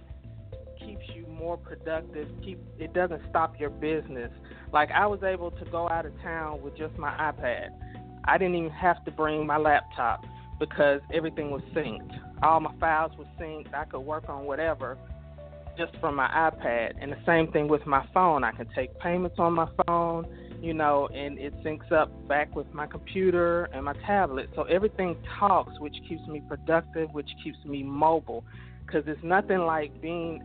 keeps you more productive. Keep it doesn't stop your business. Like I was able to go out of town with just my iPad. I didn't even have to bring my laptop because everything was synced. All my files were synced. I could work on whatever just from my iPad. And the same thing with my phone. I can take payments on my phone you know, and it syncs up back with my computer and my tablet. So everything talks, which keeps me productive, which keeps me mobile. Because it's nothing like being,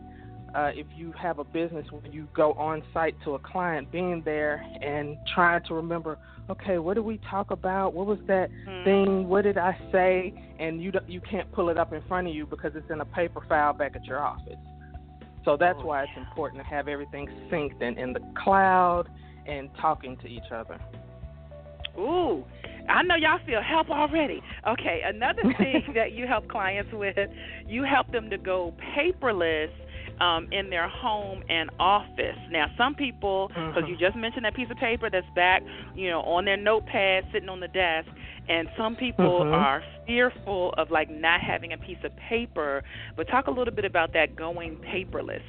uh, if you have a business where you go on site to a client, being there and trying to remember, okay, what did we talk about? What was that mm-hmm. thing? What did I say? And you you can't pull it up in front of you because it's in a paper file back at your office. So that's oh, why it's important to have everything synced and in the cloud and talking to each other. Ooh, I know y'all feel help already. Okay, another thing that you help clients with, you help them to go paperless um, in their home and office. Now, some people, because mm-hmm. you just mentioned that piece of paper that's back, you know, on their notepad sitting on the desk, and some people mm-hmm. are fearful of like not having a piece of paper. But talk a little bit about that going paperless.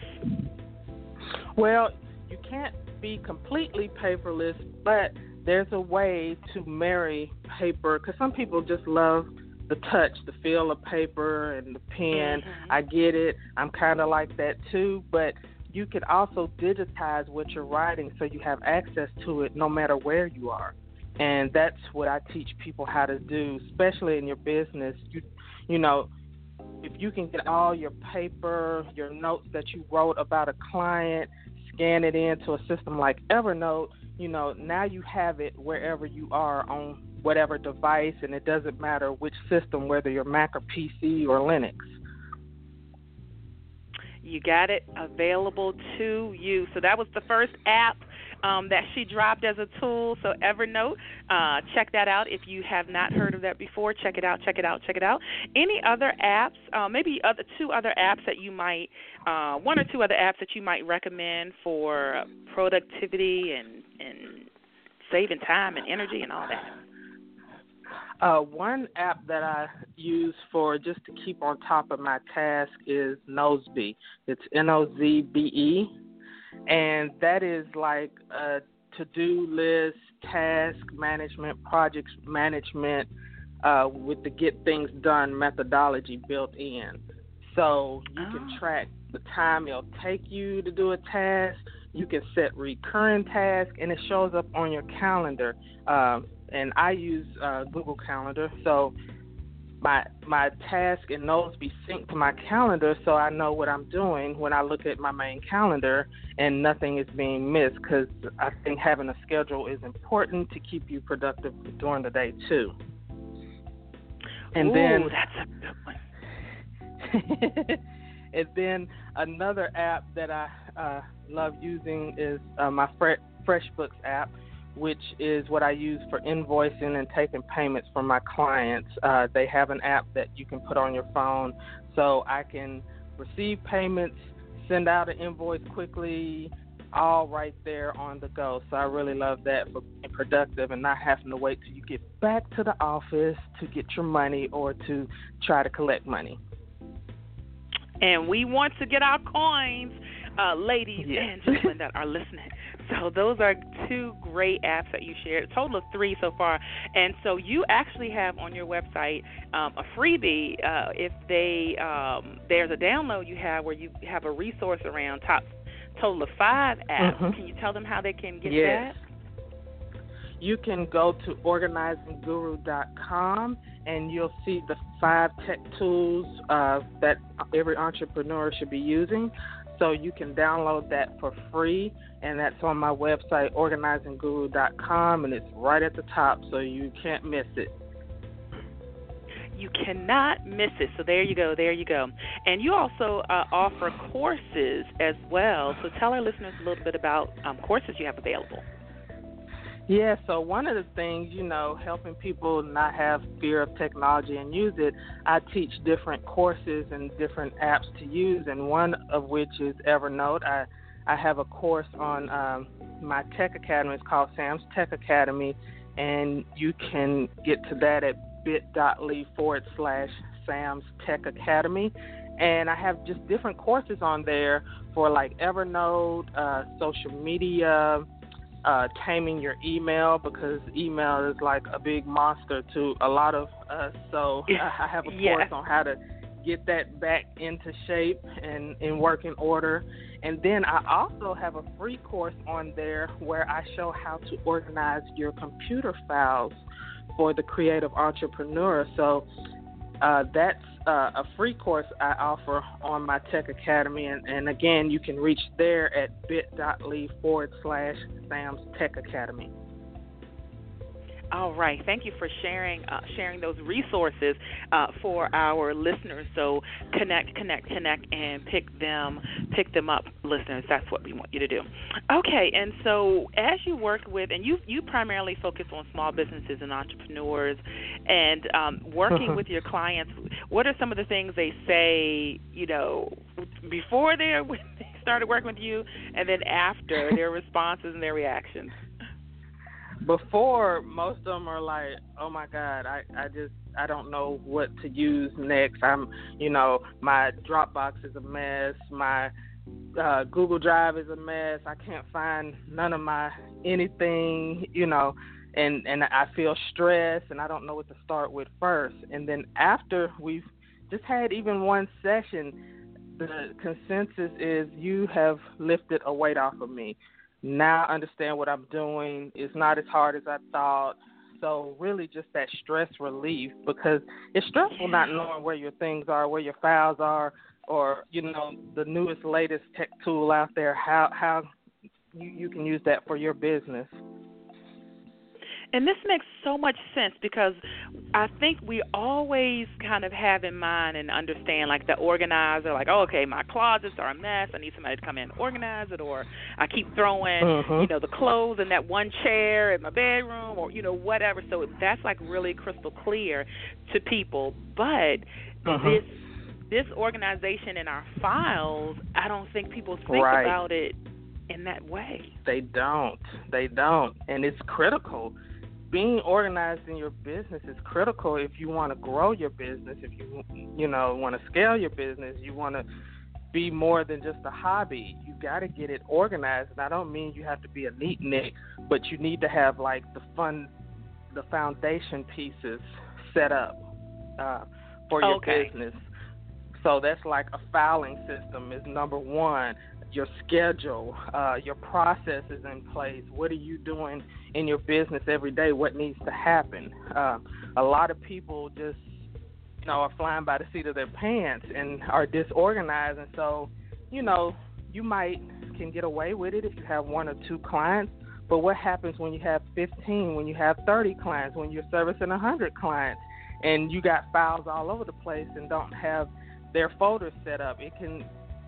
Well, you can't be completely paperless, but there's a way to marry paper because some people just love the touch, the feel of paper and the pen. Mm-hmm. I get it. I'm kind of like that too, but you can also digitize what you're writing so you have access to it no matter where you are. And that's what I teach people how to do, especially in your business. You you know, if you can get all your paper, your notes that you wrote about a client, scan it into a system like Evernote, you know, now you have it wherever you are on whatever device, and it doesn't matter which system, whether you're Mac or PC or Linux. You got it available to you. So that was the first app um, that she dropped as a tool. So Evernote, uh, check that out if you have not heard of that before. Check it out. Check it out. Check it out. Any other apps? Uh, maybe other two other apps that you might, uh, one or two other apps that you might recommend for productivity and and saving time and energy and all that. Uh, one app that I use for just to keep on top of my task is Nozbe. It's N O Z B E and that is like a to-do list, task management, projects management uh, with the get things done methodology built in. So you oh. can track the time it'll take you to do a task. You can set recurring tasks, and it shows up on your calendar. Um, and I use uh, Google Calendar, so my my task and notes be synced to my calendar, so I know what I'm doing when I look at my main calendar, and nothing is being missed. Because I think having a schedule is important to keep you productive during the day too. And Ooh, then that's a good one. and then another app that I uh, love using is uh, my FreshBooks app, which is what I use for invoicing and taking payments from my clients. Uh, they have an app that you can put on your phone so I can receive payments, send out an invoice quickly, all right there on the go. So I really love that for being productive and not having to wait till you get back to the office to get your money or to try to collect money. And we want to get our coins, uh, ladies Yeah. and gentlemen that are listening. So those are two great apps that you shared. A total of three so far. And so you actually have on your website um, a freebie. Uh, if they um, there's a download you have where you have a resource around top total of five apps. Mhm. Can you tell them how they can get Yes. that? You can go to organizingguru.com and you'll see the five tech tools uh, that every entrepreneur should be using. So you can download that for free, and that's on my website, organizingguru.com, and it's right at the top, so you can't miss it. You cannot miss it. So there you go, there you go. And you also uh, offer courses as well. So tell our listeners a little bit about um, courses you have available. Yeah, so one of the things, you know, helping people not have fear of technology and use it, I teach different courses and different apps to use, and one of which is Evernote. I I have a course on um, my tech academy. It's called Sam's Tech Academy, and you can get to that at bit.ly forward slash Sam's Tech Academy. And I have just different courses on there for like Evernote, uh, social media, uh, taming your email because email is like a big monster to a lot of us. So I I have a Yeah. course on how to get that back into shape and in working order. And then I also have a free course on there where I show how to organize your computer files for the creative entrepreneur. So uh, that's uh, a free course I offer on my Tech Academy. And, and again, you can reach there at bit.ly forward slash Sam's Tech Academy. All right. Thank you for sharing uh, sharing those resources uh, for our listeners. So connect, connect, connect, and pick them pick them up, listeners. That's what we want you to do. Okay. And so as you work with, and you you primarily focus on small businesses and entrepreneurs, and um, working with your clients, what are some of the things they say? You know, before they started working with you, and then after their responses and their reactions. Before, most of them are like, oh my God, I, I just, I don't know what to use next. I'm, you know, my Dropbox is a mess. My uh, Google Drive is a mess. I can't find none of my anything, you know, and and I feel stressed and I don't know what to start with first. And then after we've just had even one session, the consensus is you have lifted a weight off of me. Now I understand what I'm doing. It's not as hard as I thought. So really just that stress relief because it's stressful not knowing where your things are, where your files are, or you know the newest latest tech tool out there how how you, you can use that for your business And this makes so much sense because I think we always kind of have in mind and understand like the organizer, like, oh, okay, my closets are a mess. I need somebody to come in and organize it, or I keep throwing, Mhm. you know, the clothes in that one chair in my bedroom, or you know, whatever. So that's like really crystal clear to people. But Mhm. this this organization in our files, I don't think people think Right. about it in that way. They don't. They don't. And it's critical. Being organized in your business is critical if you want to grow your business, if you you know, want to scale your business, you want to be more than just a hobby. You got to get it organized. And I don't mean you have to be a neat nick, but you need to have like the fun the foundation pieces set up uh, for your Okay. business. So that's like a filing system is number one. Your schedule, uh, your processes in place. What are you doing in your business every day? What needs to happen? Uh, a lot of people just, you know, are flying by the seat of their pants and are disorganized, and so, you know, you might can get away with it if you have one or two clients. But what happens when you have 15, when you have 30 clients, when you're servicing 100 clients, and you got files all over the place and don't have their folders set up? It can,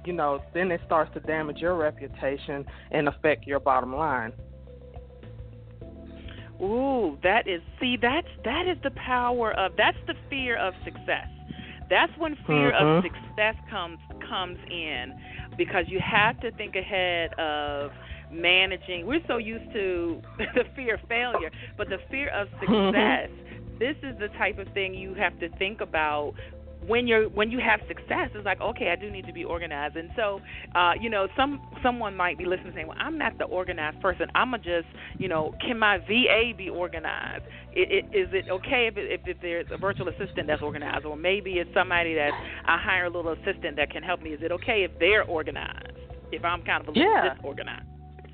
you know, then it starts to damage your reputation and affect your bottom line. Ooh, that is see that's that is the power of that's the fear of success. That's when fear mm-hmm. of success comes comes in because you have to think ahead of managing. We're so used to the fear of failure, but the fear of success. this is the type of thing you have to think about when you're when you have success it's like okay i do need to be organized. And so uh you know some someone might be listening saying well i'm not the organized person. I'm a just you know can my va be organized? It, it, is it okay if, it, if if there's a virtual assistant that's organized? Or maybe it's somebody that i hire a little assistant that can help me. Is it okay if they're organized? If i'm kind of a little yeah. disorganized.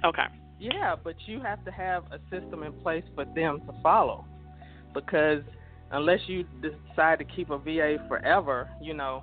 Okay. Yeah but you have to have a system in place for them to follow. Because unless you decide to keep a VA forever, you know,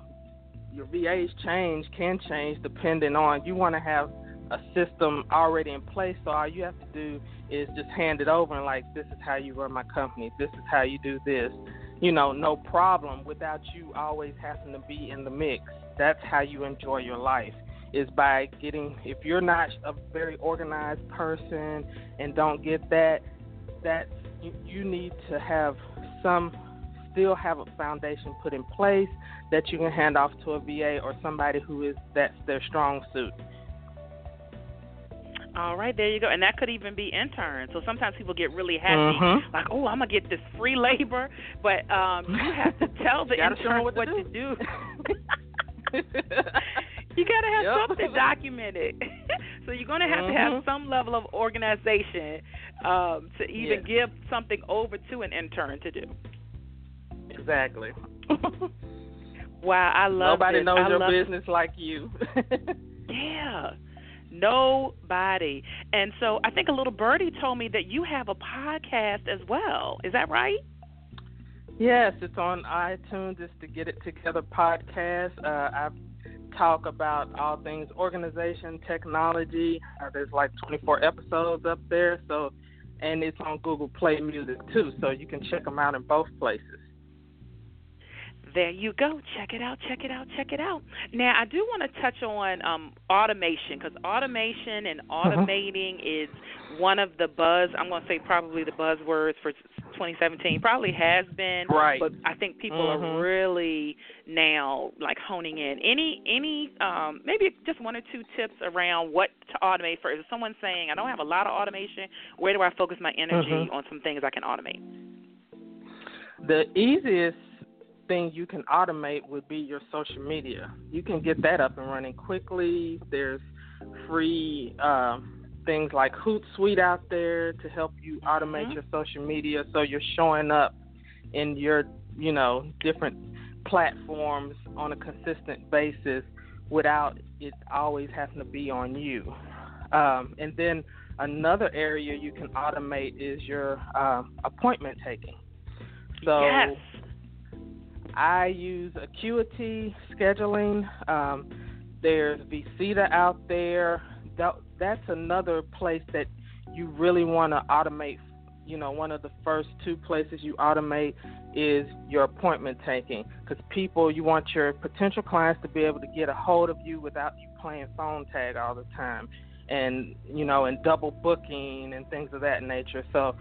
your VAs change, can change depending on you want to have a system already in place. So all you have to do is just hand it over and like, this is how you run my company. This is how you do this. You know, no problem without you always having to be in the mix. That's how you enjoy your life is by getting if you're not a very organized person and don't get that that you, you need to have some still have a foundation put in place that you can hand off to a VA or somebody who is that's their strong suit. All right, there you go. And that could even be interns. So sometimes people get really happy, mm-hmm. like, oh, I'm going to get this free labor. But um, you have to tell the intern what, what to do. To do. you got to have yep. something documented. so you're going to have mm-hmm. to have some level of organization um, to even yes. give something over to an intern to do. Exactly. wow, I love Nobody this. knows I your business like you. yeah. Nobody. And so I think a little birdie told me that you have a podcast as well. Is that right? Yes, it's on iTunes. It's the Get It Together podcast. Uh, I talk about all things organization, technology. Uh, there's like 24 episodes up there. So, and it's on Google Play Music too. So you can check them out in both places there you go. Check it out. Check it out. Check it out. Now, I do want to touch on um, automation because automation and Uh-huh. automating is one of the buzz. I'm going to say probably the buzzwords for 2017. Probably has been, right? But I think people mm-hmm. are really now like honing in. Any any um, maybe just one or two tips around what to automate for. If someone's saying I don't have a lot of automation, where do I focus my energy mm-hmm. on some things I can automate? The easiest thing you can automate would be your social media. You can get that up and running quickly. There's free um, things like Hootsuite out there to help you automate mm-hmm. your social media so you're showing up in your, you know, different platforms on a consistent basis without it always having to be on you. Um, and then another area you can automate is your uh, appointment taking. So yes. I use Acuity scheduling. Um, there's vCita out there. That, that's another place that you really want to automate. You know, one of the first two places you automate is your appointment taking because people, you want your potential clients to be able to get a hold of you without you playing phone tag all the time and, you know, and double booking and things of that nature. So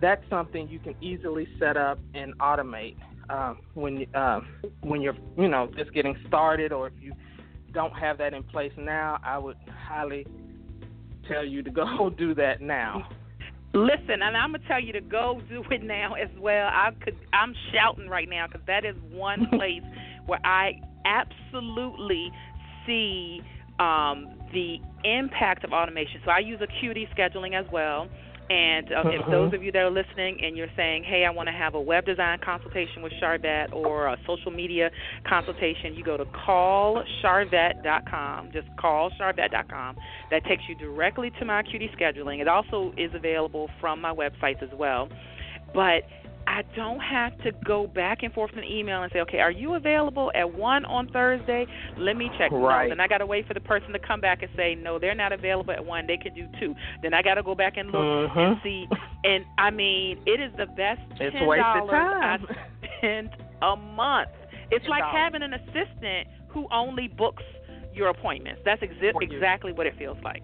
that's something you can easily set up and automate um, when uh, when you're you know just getting started, or if you don't have that in place now, I would highly tell you to go do that now. Listen, and I'm gonna tell you to go do it now as well. I could, I'm shouting right now because that is one place where I absolutely see um, the impact of automation. So I use Acuity scheduling as well. And uh, if those of you that are listening and you're saying, hey, I want to have a web design consultation with Sharvette or a social media consultation, you go to callsharvette.com. Just callsharvette.com. That takes you directly to my Acuity scheduling. It also is available from my websites as well. But I don't have to go back and forth in the email and say, okay, are you available at one on Thursday? Let me check. Right. No, then I got to wait for the person to come back and say, no, they're not available at one. They can do two. Then I got to go back and look mm-hmm. and see. And I mean, it is the best it's ten dollars I spend a month. It's $10. like having an assistant who only books your appointments. That's exi- exactly what it feels like.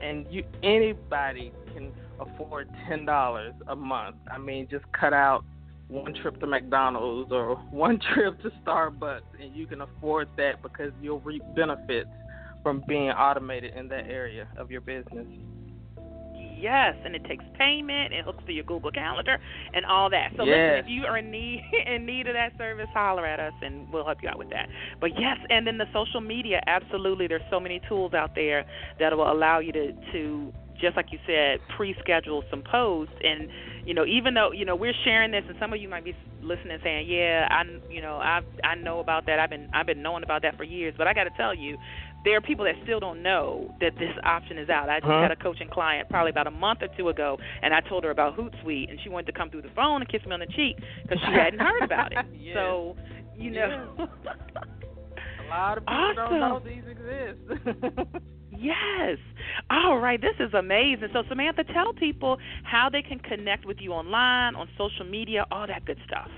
and you anybody can afford ten dollars a month. I mean, just cut out one trip to McDonald's or one trip to Starbucks, and you can afford that because you'll reap benefits from being automated in that area of your business. Yes, and it takes payment. It hooks to your Google Calendar and all that. So Yes. listen, if you are in need in need of that service, holler at us and we'll help you out with that. But yes, and then the social media, absolutely. There's so many tools out there that will allow you to to just like you said, pre-schedule some posts and you know even though you know we're sharing this and some of you might be listening saying yeah i you know i i know about that i've been i've been knowing about that for years but i got to tell you there are people that still don't know that this option is out. I just Huh? had a coaching client probably about a month or two ago, and I told her about Hootsuite, and she wanted to come through the phone and kiss me on the cheek because she hadn't heard about it. Yes. So, you know, A lot of people don't know these exist. yes. All right, this is amazing. So, Samantha, tell people how they can connect with you online, on social media, all that good stuff.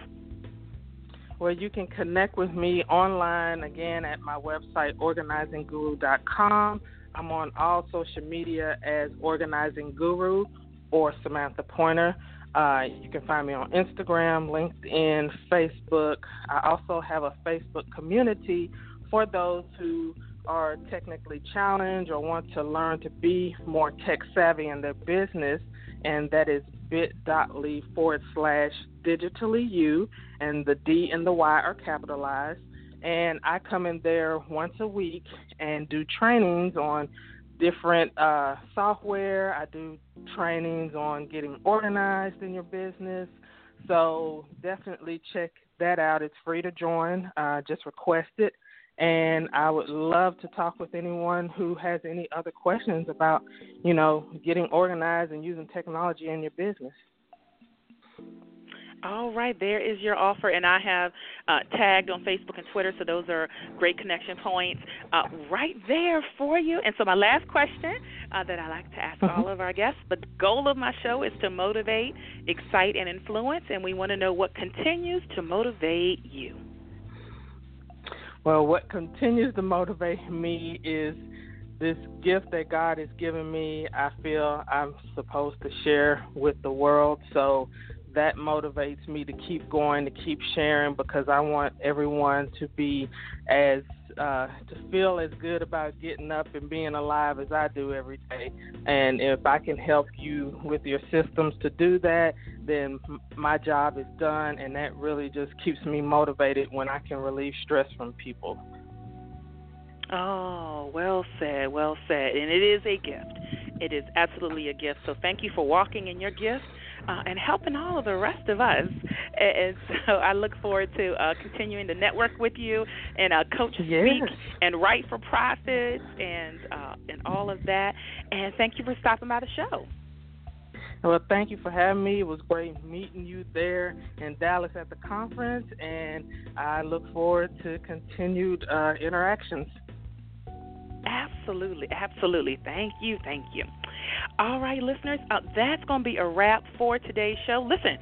Well, you can connect with me online again at my website, organizingguru.com. I'm on all social media as Organizing Guru or Samantha Pointer. Uh, you can find me on Instagram, LinkedIn, Facebook. I also have a Facebook community for those who are technically challenged or want to learn to be more tech savvy in their business, and that is bit.ly forward slash digitally you, and the D and the Y are capitalized. And I come in there once a week and do trainings on different uh, software. I do trainings on getting organized in your business. So definitely check that out. It's free to join. Uh, just request it. And I would love to talk with anyone who has any other questions about, you know, getting organized and using technology in your business. All right, there is your offer, and I have uh, tagged on Facebook and Twitter, so those are great connection points uh, right there for you. And so, my last question uh, that I like to ask all of our guests the goal of my show is to motivate, excite, and influence, and we want to know what continues to motivate you. Well, what continues to motivate me is this gift that God has given me. I feel I'm supposed to share with the world. So that motivates me to keep going, to keep sharing, because I want everyone to be as uh, to feel as good about getting up and being alive as I do every day. And if I can help you with your systems to do that, then my job is done, and that really just keeps me motivated when I can relieve stress from people. Oh, well said, well said. And it is a gift. It is absolutely a gift. So thank you for walking in your gift uh, and helping all of the rest of us. And so I look forward to uh, continuing to network with you and uh, coach Yes. speak and write for profits and uh, and all of that. And thank you for stopping by the show. Well, thank you for having me. It was great meeting you there in Dallas at the conference, and I look forward to continued uh, interactions. Absolutely, absolutely. Thank you, thank you. All right, listeners, uh, that's going to be a wrap for today's show. Listen,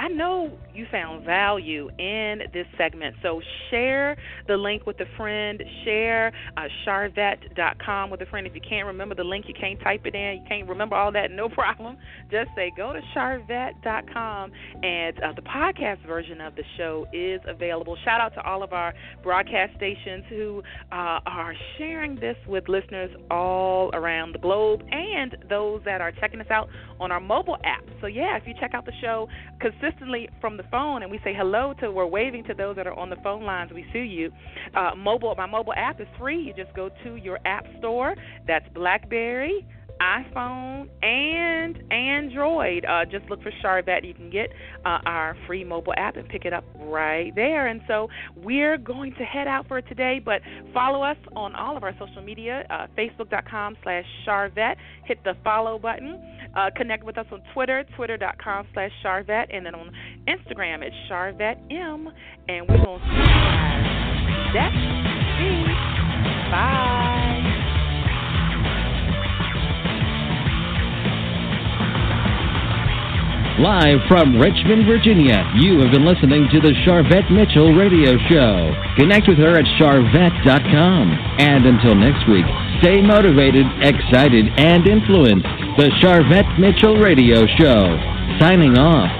I know you found value in this segment, so share the link with a friend. Share uh, sharvette.com with a friend. If you can't remember the link, you can't type it in, you can't remember all that, no problem. Just say go to sharvette.com, and uh, the podcast version of the show is available. Shout out to all of our broadcast stations who uh, are sharing this with listeners all around the globe and those that are checking us out on our mobile app. So, yeah, if you check out the show consistently from the phone and we say hello to, we're waving to those that are on the phone lines, we see you. Uh, mobile, my mobile app is free. You just go to your app store. That's Blackberry. iPhone and Android. Uh, just look for Sharvette. You can get uh, our free mobile app and pick it up right there. And so we're going to head out for today, but follow us on all of our social media, uh, facebook.com slash Sharvette. Hit the follow button. Uh, connect with us on Twitter, twitter.com slash Sharvette, and then on Instagram it's Sharvette M. And we're going to see you guys next week. Bye. Live from Richmond, Virginia, you have been listening to the Sharvette Mitchell Radio Show. Connect with her at sharvette.com. And until next week, stay motivated, excited, and influenced. The Sharvette Mitchell Radio Show. Signing off.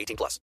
18 plus.